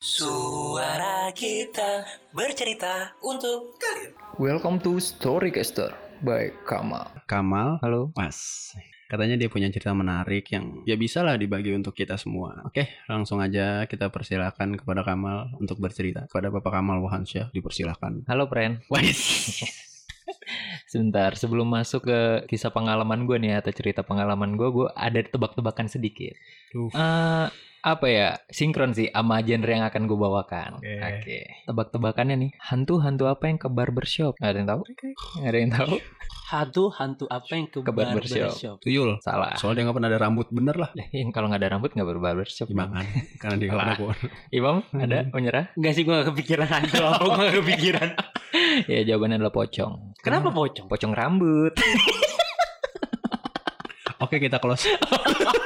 Suara kita bercerita untuk kalian. Welcome to Storycaster by Kamal. Kamal, Halo. Mas. Katanya dia punya cerita menarik yang ya bisa lah dibagi untuk kita semua. Oke, langsung aja kita persilakan kepada Kamal untuk bercerita. Kepada Bapak Kamal Wahansyah, dipersilakan. Halo, Pren. Wais. Sebentar, sebelum masuk ke kisah pengalaman gue nih atau cerita pengalaman gue, gue ada tebak-tebakan sedikit. Duh. Eh, apa ya? Sinkron sih sama genre yang akan gue bawakan. Oke. Oke. Tebak-tebakannya nih, hantu-hantu apa yang ke barbershop? Nggak ada yang tahu? Nggak ada yang tahu? Hantu hantu apa yang ke, Ke barbershop. barbershop? Tuyul. Salah. Soalnya dia nggak pernah ada rambut bener lah. Yang kalau nggak ada rambut nggak berbarbershop. Gimana? Karena dia nggak pernah. Imam, ada Hmm. menyerah? Enggak sih gue gak kepikiran hantu apa gue gak kepikiran. ya, jawabannya adalah pocong. Kenapa pocong? Pocong rambut. Oke, kita close.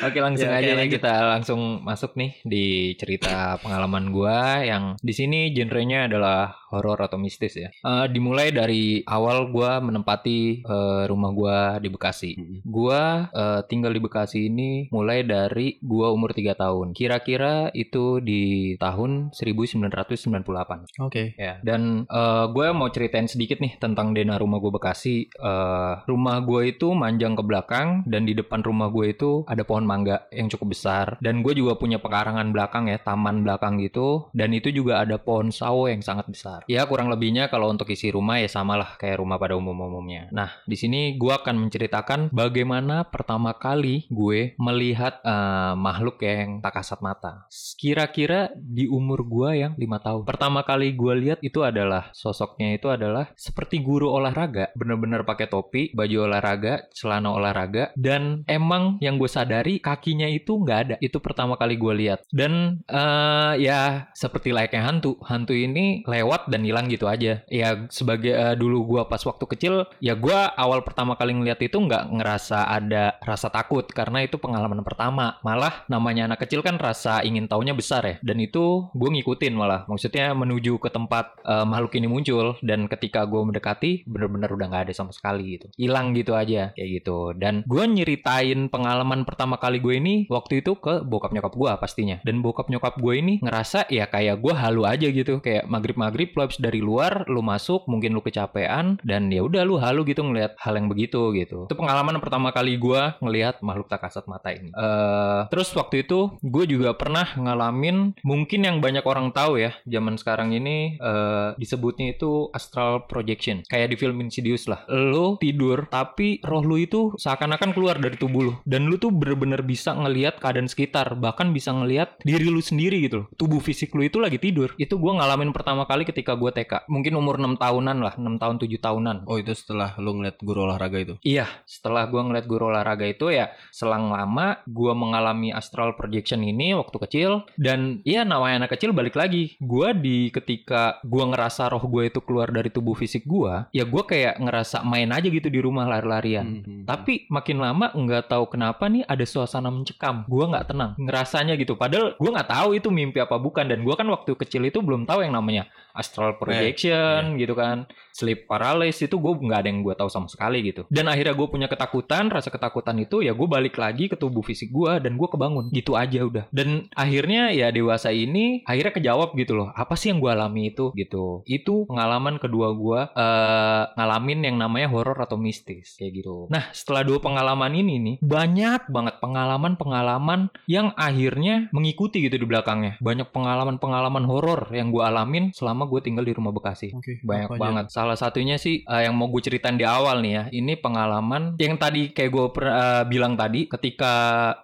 Oke langsung Ya, aja nih lanjut. kita langsung masuk nih di cerita pengalaman gua yang di sini genrenya adalah horor atau mistis ya. Eh, dimulai dari awal gua menempati eh, rumah gua di Bekasi. Gua eh, tinggal di Bekasi ini mulai dari gua umur 3 tahun. Kira-kira itu di tahun 1998. Oke. Ya, dan eh, gue mau ceritain sedikit nih tentang denah rumah gue Bekasi. Eh, rumah gue itu manjang ke belakang dan di depan rumah gue itu ada pohon mangga yang cukup besar. Dan gue juga punya pekarangan belakang ya, taman belakang gitu. Dan itu juga ada pohon sawo yang sangat besar. Ya kurang lebihnya kalau untuk isi rumah ya samalah kayak rumah pada umum-umumnya. Nah di sini gue akan menceritakan bagaimana pertama kali gue melihat eh, makhluk yang tak kasat mata. Kira-kira di umur gue yang lima tahun. Pertama kali gue lihat itu adalah sosoknya itu adalah seperti guru olahraga, bener-bener pakai topi, baju olahraga, celana olahraga, dan emang yang gue sadari kakinya itu nggak ada. Itu pertama kali gue lihat. Dan eh, ya seperti layaknya hantu, hantu ini lewat dan hilang gitu aja. Ya sebagai eh, dulu gue pas waktu kecil, ya gue awal pertama kali ngeliat itu nggak ngerasa ada rasa takut karena itu pengalaman pertama. Malah namanya anak kecil kan rasa ingin taunya besar ya. Dan itu gue ngikutin malah. Maksudnya menuju ke tempat eh, makhluk ini muncul dan ketika gue mendekati bener-bener udah nggak ada sama sekali gitu. Hilang gitu aja kayak gitu. Dan gue nyeritain pengalaman pertama kali gue ini waktu itu ke bokap nyokap gue pastinya. Dan bokap nyokap gue ini ngerasa ya kayak gue halu aja gitu. Kayak maghrib-maghrib lu habis dari luar, lu masuk, mungkin lu kecapean dan ya udah lu halu gitu ngelihat hal yang begitu gitu. Itu pengalaman pertama kali gue ngelihat makhluk tak kasat mata ini. Eh terus waktu itu gue juga pernah ngalamin mungkin yang banyak orang tahu ya zaman sekarang ini eh disebutnya itu astral projection kayak di film Insidious lah lo tidur tapi roh lu itu seakan-akan keluar dari tubuh lu dan lu tuh bener-bener bisa ngelihat keadaan sekitar bahkan bisa ngelihat diri lu sendiri gitu loh tubuh fisik lu itu lagi tidur itu gue ngalamin pertama kali ketika gue TK mungkin umur 6 tahunan lah 6 tahun 7 tahunan Oh, itu setelah lu ngeliat guru olahraga itu. Iya, setelah gua ngeliat guru olahraga itu ya selang lama gua mengalami astral projection ini waktu kecil dan iya namanya anak kecil balik lagi. Gua di ketika gua ngerasa roh gue itu keluar dari tubuh fisik gua, ya gua kayak ngerasa main aja gitu di rumah lari-larian. Mhm. Tapi makin lama nggak tahu kenapa nih ada suasana mencekam. Gua nggak tenang, ngerasanya gitu. Padahal gua nggak tahu itu mimpi apa bukan dan gua kan waktu kecil itu belum tahu yang namanya astral projection gitu kan, sleep paralysis itu gue nggak ada yang gue tahu sama sekali gitu. Dan akhirnya gue punya ketakutan, rasa ketakutan itu ya gue balik lagi ke tubuh fisik gue dan gue kebangun gitu aja udah. Dan akhirnya ya dewasa ini akhirnya kejawab gitu loh. Apa sih yang gue alami itu gitu? Itu pengalaman kedua gue eh ngalamin yang namanya horor atau mistis kayak gitu. Nah setelah dua pengalaman ini nih banyak banget pengalaman-pengalaman yang akhirnya mengikuti gitu di belakangnya. Banyak pengalaman-pengalaman horor yang gue alamin selama gue tinggal di rumah Bekasi. Oke. Banyak apa aja? banget. Salah satunya sih eh, yang mau gue ceritain di awal nih ya. Ini pengalaman yang tadi kayak gue eh, bilang tadi ketika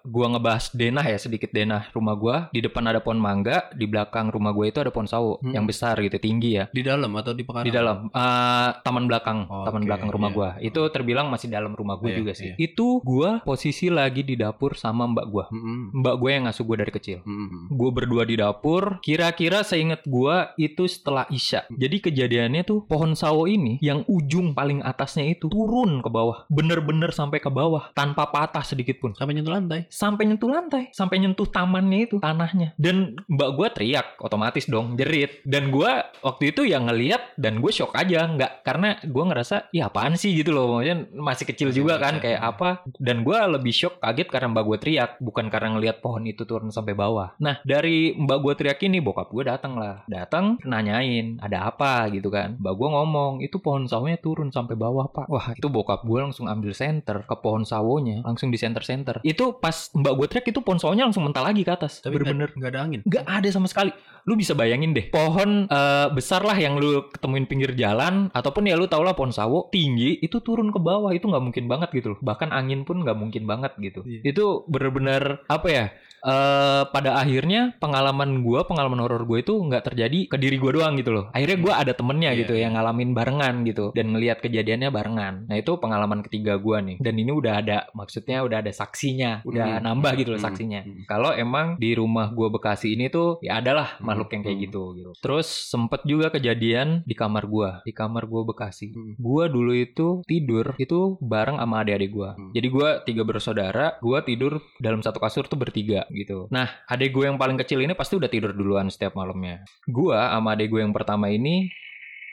gue ngebahas denah ya sedikit denah rumah gue di depan ada pohon mangga, di belakang rumah gue itu ada pohon sawo Hmm. yang besar gitu tinggi ya. Di dalam atau di pekarangan? Di dalam eh, taman belakang, Oh, taman oke, belakang rumah iya. gua. Itu terbilang masih dalam rumah gue Iya, juga sih. iya. Itu gua posisi lagi di dapur sama mbak gua. Mhm. Mbak gue yang ngasuh gue dari kecil. Mhm. Gue berdua di dapur. Kira-kira seinget gua itu setelah isya. Jadi kejadiannya tuh pohon sawo ini yang ujung paling atasnya itu turun ke bawah, bener-bener sampai ke bawah tanpa patah sedikit pun. Sampai nyentuh lantai. Sampai nyentuh lantai, sampai nyentuh tamannya itu, tanahnya. Dan mbak gua teriak, otomatis dong, jerit. Dan gua waktu itu yang ngeliat dan gue shock aja, nggak karena gua ngerasa, ya apaan sih gitu loh, maksudnya masih kecil juga kan, kayak apa. Dan gua lebih shock, kaget karena mbak gue teriak, bukan karena ngelihat pohon itu turun sampai bawah. Nah, dari mbak gue teriak ini, bokap gue datang lah. Datang, nanyain, ada apa gitu kan. Mbak gue ngomong, itu pohon sawonya turun sampai bawah pak. Wah, itu bokap gue langsung ambil senter ke pohon sawonya, langsung di center-center. Itu pas mbak gue teriak, itu pohon sawonya langsung mental lagi ke atas. Tapi Bener-bener. nggak ada angin. Nggak ada sama sekali. Lu bisa bayangin deh, pohon eh, besar lah yang lu ketemuin pinggir jalan, ataupun ya lu tau lah pohon sawo tinggi, itu turun ke bawah, itu nggak mungkin banget gitu loh. Bahkan angin pun nggak mungkin banget gitu. Iya. Itu bener-bener apa ya? Eh pada akhirnya pengalaman gua, pengalaman horor gue itu nggak terjadi ke diri gua doang gitu loh. Akhirnya gua ada temennya Iya, gitu yang ngalamin barengan gitu dan ngelihat kejadiannya barengan. Nah itu pengalaman ketiga gua nih. Dan ini udah ada, maksudnya udah ada saksinya, udah Hmm. nambah gitu loh Hmm. saksinya. Hmm. Kalau emang di rumah gua Bekasi ini tuh ya adalah makhluk yang kayak Hmm. gitu gitu. Terus sempet juga kejadian di kamar gua, di kamar gua Bekasi. Hmm. Gua dulu itu tidur itu bareng sama adik-adik gua. Hmm. Jadi gua tiga bersaudara, gua tidur dalam satu kasur tuh bertiga gitu. Nah, adik gue yang paling kecil ini pasti udah tidur duluan setiap malamnya. Gua sama adik gue yang pertama ini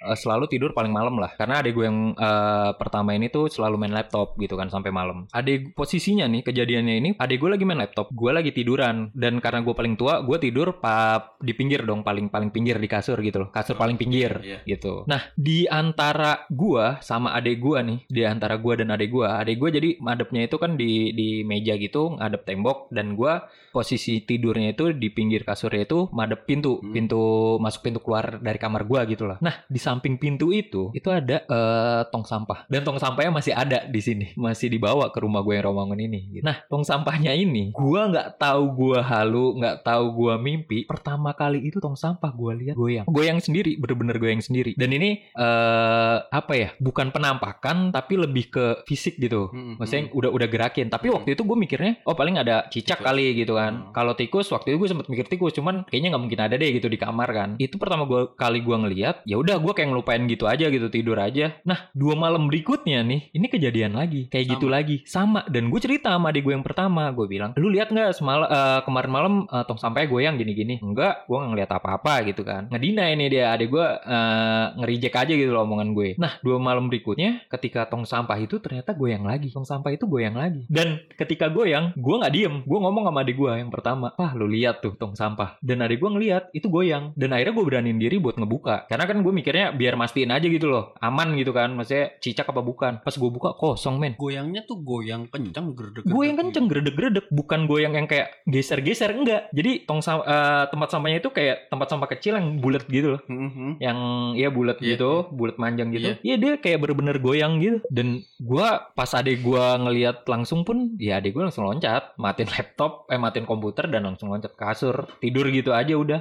eh, selalu tidur paling malam lah. Karena adik gue yang eh, pertama ini tuh selalu main laptop gitu kan sampai malam. Adik posisinya nih kejadiannya ini adik gue lagi main laptop. Gue lagi tiduran. Dan karena gue paling tua gue tidur pa di pinggir dong paling paling pinggir di kasur gitu loh. Kasur paling pinggir Iya. gitu. Nah di antara gue sama adik gue nih di antara gue dan adik gue adik gue jadi madepnya itu kan di di meja gitu ngadep tembok. Dan gue posisi tidurnya itu di pinggir kasurnya itu madep pintu Hmm. pintu masuk pintu keluar dari kamar gua gitu lah. Nah di samping pintu itu itu ada eh, tong sampah dan tong sampahnya masih ada di sini masih dibawa ke rumah gue yang Romangun ini gitu. nah tong sampahnya ini gua nggak tahu gua halu nggak tahu gua mimpi pertama kali itu tong sampah gua lihat goyang goyang sendiri bener-bener goyang sendiri dan ini eh apa ya bukan penampakan tapi lebih ke fisik gitu Hmm, Maksudnya hmm. udah udah gerakin. Tapi waktu itu gue mikirnya, oh paling ada cicak kali gitu kan. Hmm. Kalau tikus waktu itu gue sempet mikir tikus, cuman kayaknya nggak mungkin ada deh gitu di kamar kan. Itu pertama gua kali gue ngeliat, ya udah gue kayak ngelupain gitu aja gitu tidur aja. Nah dua malam berikutnya nih, ini kejadian lagi, kayak gitu Sama. lagi, sama. Dan gue cerita sama adik gue yang pertama, gue bilang, lu lihat nggak semalam eh, kemarin malam eh, tong sampahnya goyang gini-gini? Enggak, gue nggak ngeliat apa-apa gitu kan. Ngedina ini dia adik gue eh, ngerijek aja gitu loh omongan gue. Nah dua malam berikutnya, ketika tong sampah itu ternyata goyang lagi. Tong sampah itu goyang lagi. Dan ketika goyang, gue nggak diem. Gue ngomong sama adik gue yang pertama, Pah lu lihat tuh tong sampah. Dan adik gue ngeliat, itu goyang. Dan akhirnya gue beraniin diri buat ngebuka. Karena kan gue mikirnya biar mastiin aja gitu loh. Aman gitu kan. Maksudnya cicak apa bukan. Pas gue buka, kosong men. Goyangnya tuh goyang kencang gerdek. Goyang kenceng gredek-gredek bukan goyang yang kayak geser-geser enggak. Jadi tong eh, tempat sampahnya itu kayak tempat sampah kecil yang bulat gitu loh Hmm, yang ya bulat Iya, gitu, bulat manjang gitu. Iya. Iya dia kayak bener-bener goyang gitu. Dan gua pas adek gua ngelihat langsung pun, ya adek gua langsung loncat, matiin laptop, eh matiin komputer dan langsung loncat ke kasur, tidur gitu aja udah.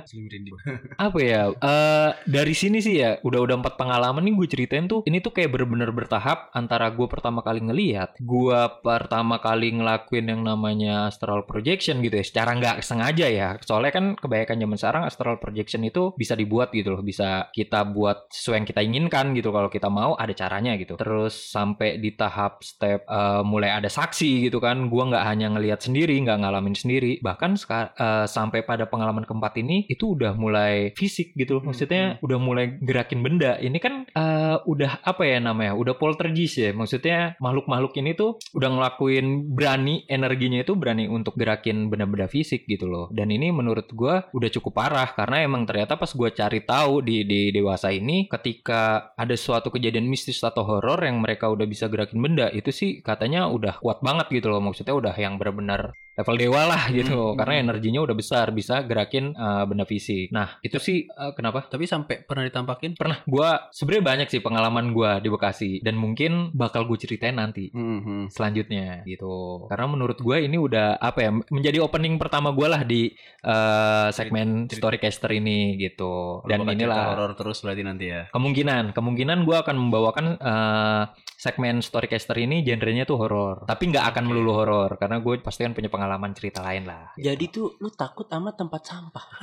Apa ya? eh dari sini sih ya, udah-udah empat pengalaman nih gue ceritain tuh. Ini tuh kayak bener-bener bertahap antara gua pertama kali ngelihat, gua pertama kali ngelakuin yang namanya astral projection gitu ya, secara nggak sengaja ya. Soalnya kan kebanyakan zaman sekarang astral projection itu bisa dibuat gitu loh, bisa kita buat sesuai yang kita inginkan gitu. Kalau kita mau ada caranya gitu. Terus sampai di tahap step eh, mulai ada saksi gitu kan, gua nggak hanya ngelihat sendiri, nggak ngalamin sendiri, bahkan eh, sampai pada pengalaman keempat ini itu udah mulai fisik gitu loh. Hmm, Maksudnya udah mulai gerakin benda. Ini kan eh, udah apa ya namanya? Udah poltergeist ya. Maksudnya makhluk-makhluk ini tuh udah ngelakuin berani energinya itu berani untuk gerakin benda-benda fisik gitu loh. Dan ini menurut gua udah cukup parah karena emang ternyata pas gua cari tahu di di dewasa ini ketika ada suatu kejadian mistis atau horor yang mereka udah bisa gerakin benda itu sih katanya udah kuat banget gitu loh. Maksudnya udah yang benar-benar level dewa lah gitu Hmm, karena hmm. energinya udah besar bisa gerakin eh, benda fisik. Nah, itu sih eh, kenapa? Tapi sampai pernah ditampakin? Pernah gua sebenarnya banyak sih pengalaman gua di Bekasi dan mungkin bakal gue ceritain nanti Hmm, selanjutnya gitu. Karena menurut gue ini udah apa ya menjadi opening pertama gue lah di eh, segmen Cerita- Storycaster ini gitu. Dan inilah horor terus berarti nanti ya. kemungkinan kemungkinan gue akan membawakan eh, segmen Storycaster ini genrenya tuh horor. Tapi nggak akan melulu horor karena gue pasti kan punya pengalaman cerita lain lah. Jadi tuh lu takut sama tempat sampah.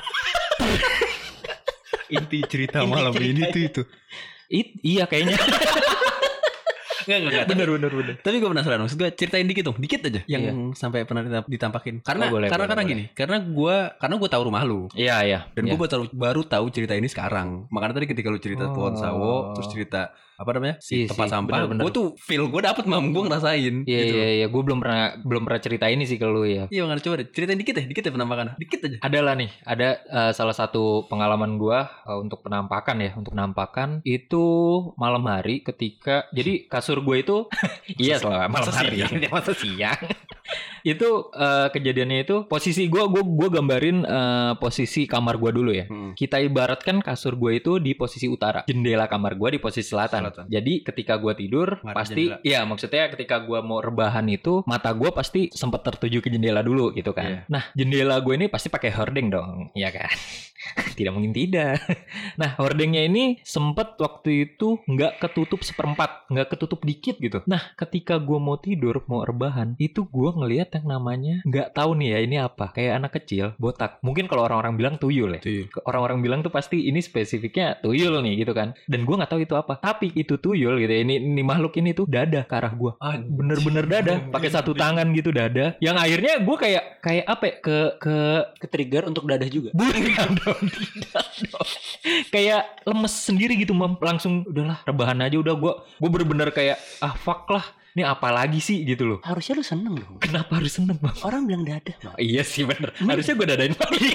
Inti cerita Inti malam cerita ini tuh itu. It, iya kayaknya. Enggak, enggak, enggak. bener bener bener. Tapi gue penasaran maksud gue ceritain dikit dong, dikit aja yang Iya. sampai pernah ditamp- ditampakin. Karena Oh, boleh, karena boleh, karena boleh. gini, karena gue karena gue tahu rumah lu Iya iya. dan Iya. gue baru baru tahu cerita ini sekarang. Makanya tadi ketika lu cerita Oh. pohon sawo, terus cerita apa namanya si Iya tempat sih, sampah, gue tuh feel gue dapet mam gue ngerasain. Iya gitu. iya iya. Gue belum pernah belum pernah cerita ini sih ke lu ya. Iya makanya coba deh ceritain dikit deh, dikit deh penampakan, dikit aja. Ada lah nih, ada eh, salah satu pengalaman gua eh, untuk penampakan ya, untuk penampakan itu malam hari ketika jadi kasur gue itu iya selama malam hari siang? masa siang. Itu eh, kejadiannya itu posisi gua gua gua gambarin eh, posisi kamar gua dulu ya. Hmm. Kita ibaratkan kasur gue itu di posisi utara, jendela kamar gua di posisi selatan. Selatan. Jadi ketika gua tidur Ngadep pasti jendela. ya maksudnya ketika gua mau rebahan itu mata gua pasti sempat tertuju ke jendela dulu gitu kan. Iya. Nah, jendela gue ini pasti pakai hording dong, ya kan? tidak mungkin tidak. Nah, hordingnya ini sempet waktu itu nggak ketutup seperempat, nggak ketutup dikit gitu. Nah, ketika gue mau tidur, mau rebahan, itu gue ngelihat yang namanya nggak tahu nih ya ini apa, kayak anak kecil, botak. Mungkin kalau orang-orang bilang tuyul ya. Orang-orang bilang tuh pasti ini spesifiknya tuyul nih gitu kan. Dan gue nggak tahu itu apa. Tapi itu tuyul gitu. ya. Ini, ini makhluk ini tuh dada ke arah gue bener-bener dada pakai satu tangan gitu dada yang akhirnya gue kayak kayak apa ya, ke ke Ke trigger untuk dadah juga. bukan dong kayak lemes sendiri gitu mam langsung udahlah rebahan aja udah gue gue bener-bener kayak ah fuck lah ini apa lagi sih gitu loh Harusnya lu seneng dong. kenapa harus seneng bang Orang bilang dadah. Oh, iya sih bener harusnya gue dadain Mami.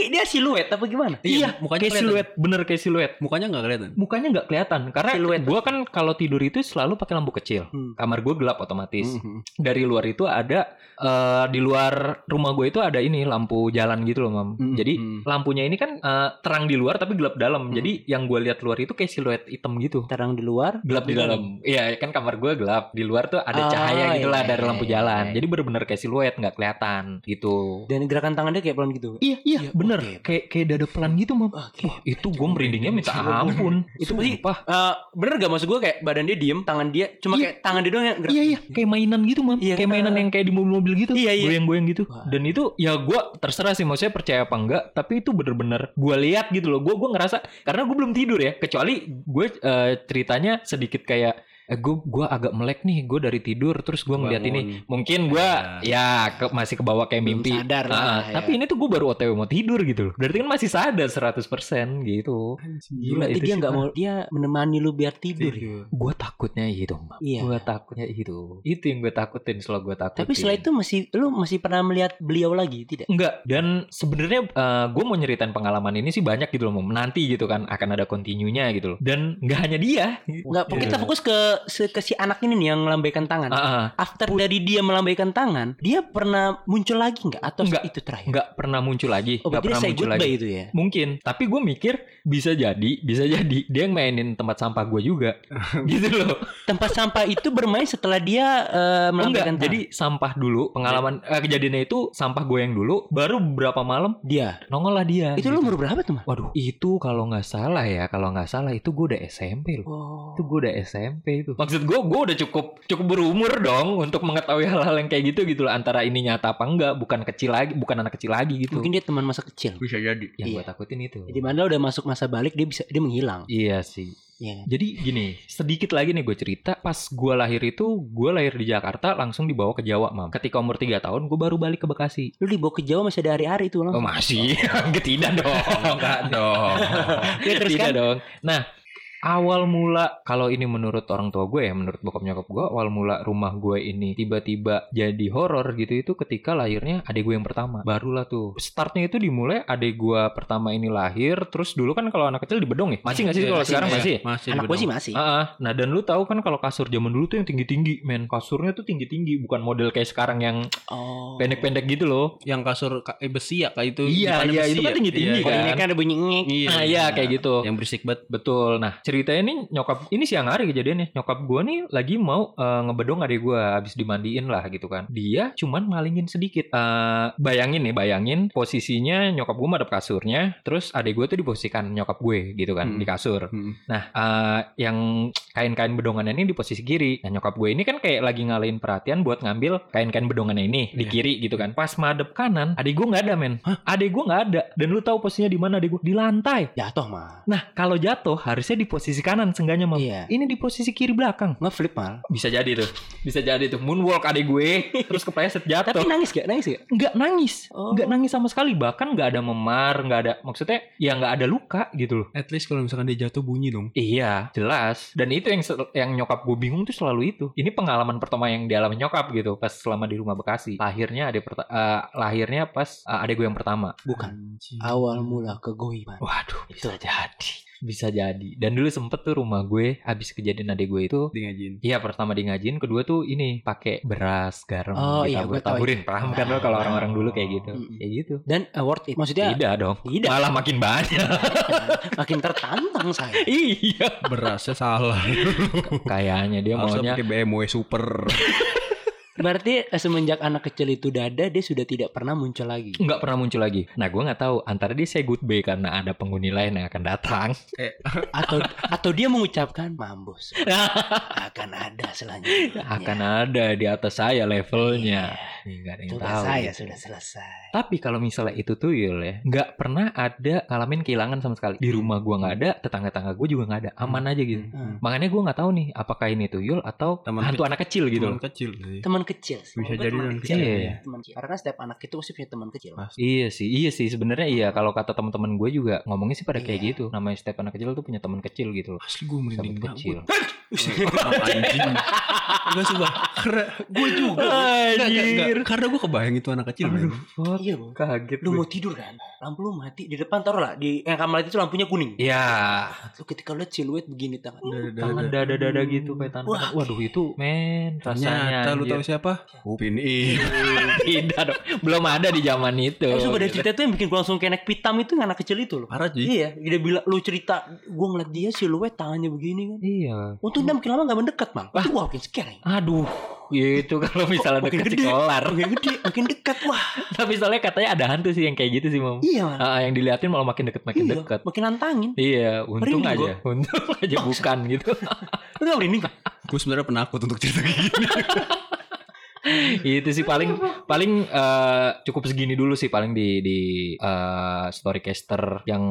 Tapi dia siluet apa gimana? iya mukanya kayak kelihatan. siluet bener kayak siluet Mukanya nggak kelihatan. mukanya nggak kelihatan karena Siluet. gue kan kalau tidur itu selalu pakai lampu kecil Hmm. kamar gue gelap otomatis Mhm. dari luar itu ada eh, di luar rumah gue itu ada ini lampu jalan gitu loh mam Hmm, jadi hmm. lampunya ini kan eh, terang di luar tapi gelap dalam Hmm. jadi yang gue lihat luar itu kayak siluet hitam gitu Terang di luar, gelap di dalam iya kan kamar gue gelap di luar tuh ada Ah, cahaya gitulah iya, dari iya, lampu iya, jalan iya. jadi bener-bener kayak siluet nggak kelihatan gitu Dan gerakan tangan dia kayak pelan gitu. iya iya Iya, bener oke. kayak kayak dada pelan gitu mam Oke. Wah, itu gue merindingnya minta ampun Itu pasti- Sumpah. Eh, bener gak maksud gue kayak badan dia diem, tangan dia cuma Iya. kayak tangan dia doang yang gerak. Iya iya kayak mainan gitu mam Iya, kayak mainan yang kayak di mobil-mobil gitu Iya, iya. goyang-goyang gitu Wah. dan itu ya gue terserah sih maksudnya percaya apa enggak tapi itu bener-bener gue lihat gitu loh gue gue ngerasa karena gue belum tidur ya kecuali gue eh, ceritanya sedikit kayak eh, gue gue agak melek nih gue dari tidur terus gue ngeliat Bangun. ini mungkin gue Ya. ya ke- masih ke bawah kayak Belum mimpi sadar lah, Ah, ya. tapi ini tuh gue baru otw mau tidur gitu loh berarti kan masih sadar 100% gitu Gila, Berarti itu dia nggak mau dia menemani lu biar tidur. ya? gue takutnya itu Iya. gue takutnya itu itu yang gue takutin selalu gue takutin Tapi setelah itu masih lu masih pernah melihat beliau lagi tidak? Enggak, dan sebenarnya gue mau nyeritain pengalaman ini sih banyak gitu loh, nanti gitu kan akan ada kontinunya gitu loh. Dan nggak hanya dia. Enggak, Iya. kita fokus ke se- ke si anak ini nih yang melambaikan tangan. Ah, ah. After dari dia melambaikan tangan, dia pernah muncul lagi nggak? Atau Nggak. itu terakhir? nggak pernah muncul lagi, Oh, nggak pernah muncul lagi. itu ya? Mungkin, tapi gue mikir bisa jadi, bisa jadi dia yang mainin tempat sampah gue juga, gitu loh. Tempat sampah itu bermain setelah dia eh, Oh, enggak, melambaikan tangan. jadi sampah dulu, pengalaman eh, kejadiannya itu sampah gue yang dulu, baru beberapa malam dia. nongol lah dia. Itu lu umur berapa tuh, Mas? Waduh, itu kalau nggak salah ya, kalau nggak salah itu gue udah SMP loh. Oh. itu gue udah SMP itu maksud gue gue udah cukup cukup berumur dong untuk mengetahui hal-hal yang kayak gitu gitu loh antara ini nyata apa enggak bukan kecil lagi bukan anak kecil lagi gitu Mungkin dia teman masa kecil. Bisa jadi. yang gue Iya. takutin itu Jadi mana udah masuk masa balik dia bisa dia menghilang. iya sih Iya. jadi gini sedikit lagi nih gue cerita pas gue lahir itu gue lahir di Jakarta langsung dibawa ke Jawa mam ketika umur 3 tahun gue baru balik ke Bekasi Lu dibawa ke Jawa masih ada hari-hari itu Oh langsung. masih, tidak dong, enggak dong, Ya, terus tidak kan? dong. Nah, awal mula kalau ini menurut orang tua gue ya, menurut bokap nyokap gue, awal mula rumah gue ini tiba-tiba jadi horor gitu itu ketika lahirnya adik gue yang pertama. Barulah tuh startnya itu dimulai adik gue pertama ini lahir, terus dulu kan kalau anak kecil di bedong ya, masih nggak sih kalau sekarang masih? Masih Anak gue sih masih. Ah. nah dan lu tahu kan kalau kasur zaman dulu tuh yang tinggi-tinggi, men. Kasurnya tuh tinggi-tinggi, bukan model kayak sekarang yang Oh. pendek-pendek gitu loh. Yang kasur ka- eh, besi ya kayak itu. Iya, iya, itu kan ya? tinggi-tinggi Iya, kan. ini kan ada bunyi ngek. Iya, Ah, iya kayak gitu. Yang berisik banget. Betul. Nah, ceritanya nih nyokap ini siang hari kejadiannya. Nyokap gua nih lagi mau eh, ngebedong adik gua habis dimandiin lah gitu kan. Dia cuman malingin sedikit. Eh, bayangin nih, bayangin posisinya nyokap gua madep kasurnya, terus adik gua tuh diposisikan nyokap gue gitu kan Hmm. di kasur. Hmm. Nah, eh, yang kain-kain bedongannya ini di posisi kiri. Nah, nyokap gue ini kan kayak lagi ngalihin perhatian buat ngambil kain-kain bedongannya ini di Iya. kiri gitu kan. Pas madep kanan, adik gue nggak ada men. Adik gue nggak ada. Dan lu tahu posisinya di mana adik gue? Di lantai. Jatuh mah. Nah, kalau jatuh harusnya di posisi kanan sengganya mam. Iya. Ini di posisi kiri belakang. Ngeflip mal. Bisa jadi tuh. Bisa jadi tuh. Moonwalk adik gue terus kepleset Tapi jatuh. nangis gak? Nangis gak? Nggak nangis. Oh. Nggak nangis sama sekali. Bahkan nggak ada memar, nggak ada maksudnya ya nggak ada luka gitu loh. At least kalau misalkan dia jatuh bunyi dong. Iya, jelas. Dan itu yang yang nyokap gue bingung tuh selalu itu. Ini pengalaman pertama yang dialami nyokap gitu pas selama di rumah Bekasi. Lahirnya adik perta- eh, lahirnya pas eh, adik gue yang pertama. Bukan. Anjing. Awal mula kegoiban. Waduh, bisa jadi. Bisa jadi. Dan dulu sempet tuh rumah gue habis kejadian adik gue itu Di ngajin. Iya pertama di ngajin, kedua tuh ini pakai beras, garam, Oh, iya, ditabur gue tahu taburin. Paham kan lo kalau orang-orang dulu kayak gitu, kayak gitu. Dan uh, worth it. Maksudnya Tidak dong, Tidak. malah makin banyak. makin tertantang saya. iya, Berasnya salah. kayaknya dia Harusnya maunya pakai BMW Super. Berarti eh, semenjak anak kecil itu dada dia sudah tidak pernah muncul lagi. nggak pernah muncul lagi. Nah, gue nggak tahu antara dia say goodbye karena ada penghuni lain yang akan datang. Atau atau dia mengucapkan mambos akan ada selanjutnya. akan ada di atas saya levelnya. Nih, nggak ada yang Tugas tahu. saya gitu. sudah selesai. Tapi kalau misalnya itu tuyul ya, nggak pernah ada ngalamin kehilangan sama sekali. Di rumah gua nggak ada, tetangga-tetangga gue juga nggak ada, aman aja gitu. Hmm. Makanya gue nggak tahu nih, apakah ini tuyul atau Teman hantu kecil. anak kecil gitu. Teman kecil sih. Teman kecil. sih. Bisa jadi teman kecil. kecil. Iya. Teman kecil. Karena kan setiap anak itu pasti punya teman kecil. Pasti. Iya sih, iya sih sebenarnya iya. Kalau kata teman-teman gue juga ngomongnya sih pada kayak Iya. gitu. Namanya setiap anak kecil tuh punya teman kecil gitu loh. Asli gue merinding kecil. Anjing. Enggak sumpah. Karena gue juga. Enggak, enggak, enggak. Karena gue kebayang itu anak kecil. men. Iya, Bang. kaget. Lu mau tidur kan? Lampu lu mati di depan taruh lah di yang kamar itu lampunya kuning. Iya, Lu ketika lihat siluet begini tangan. Dada, tangan dada. dada-dada gitu kayak tangan. Wah. Waduh itu men rasanya. Ternyata lu anjir. tahu siapa? Upin. Tidak dong. Belum ada di zaman itu. Eh, sumpah dari cerita itu yang bikin gue langsung kayak naik pitam itu anak kecil itu loh. Parah Ji. Iya, dia bilang lu cerita, gue ngeliat dia siluet tangannya begini kan. Iya. Untung dia makin lama gak mendekat bang. Itu wah makin scary. Aduh, itu kalau misalnya Makin deket gede. sih kelar. Makin gede, makin dekat. Wah, Tapi soalnya katanya ada hantu sih yang kayak gitu sih, Mam. iya man. Ah, yang diliatin malah makin deket makin Iya, deket. Makin nantangin. Iya, untung Merinding aja. Untung aja bukan gitu. Lu gak merinding kan? Gue sebenarnya penakut untuk cerita kayak gini. itu sih paling paling eh, cukup segini dulu sih paling di di eh, storycaster yang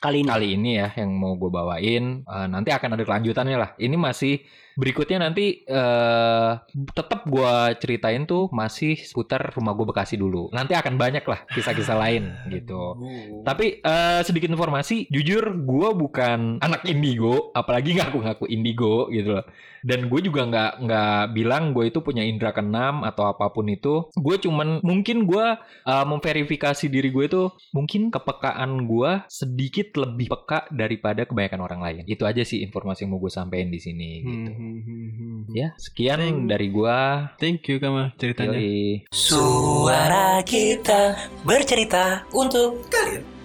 Kali ini. kali ini ya yang mau gue bawain. Eh, nanti akan ada kelanjutannya lah. Ini masih berikutnya nanti eh tetap gue ceritain tuh masih seputar rumah gue Bekasi dulu. Nanti akan banyak lah kisah-kisah lain gitu. Tapi eh, sedikit informasi jujur gue bukan anak indigo apalagi ngaku-ngaku indigo gitu loh. Dan gue juga nggak nggak bilang gue itu punya indera keenam atau apa pun itu gue cuman mungkin gue uh, memverifikasi diri gue itu mungkin kepekaan gue sedikit lebih peka daripada kebanyakan orang lain itu aja sih informasi yang mau gue sampaikan di sini gitu ya sekian Thank- dari gue Thank you Kama ceritanya. Yoi. Suara kita bercerita untuk kalian.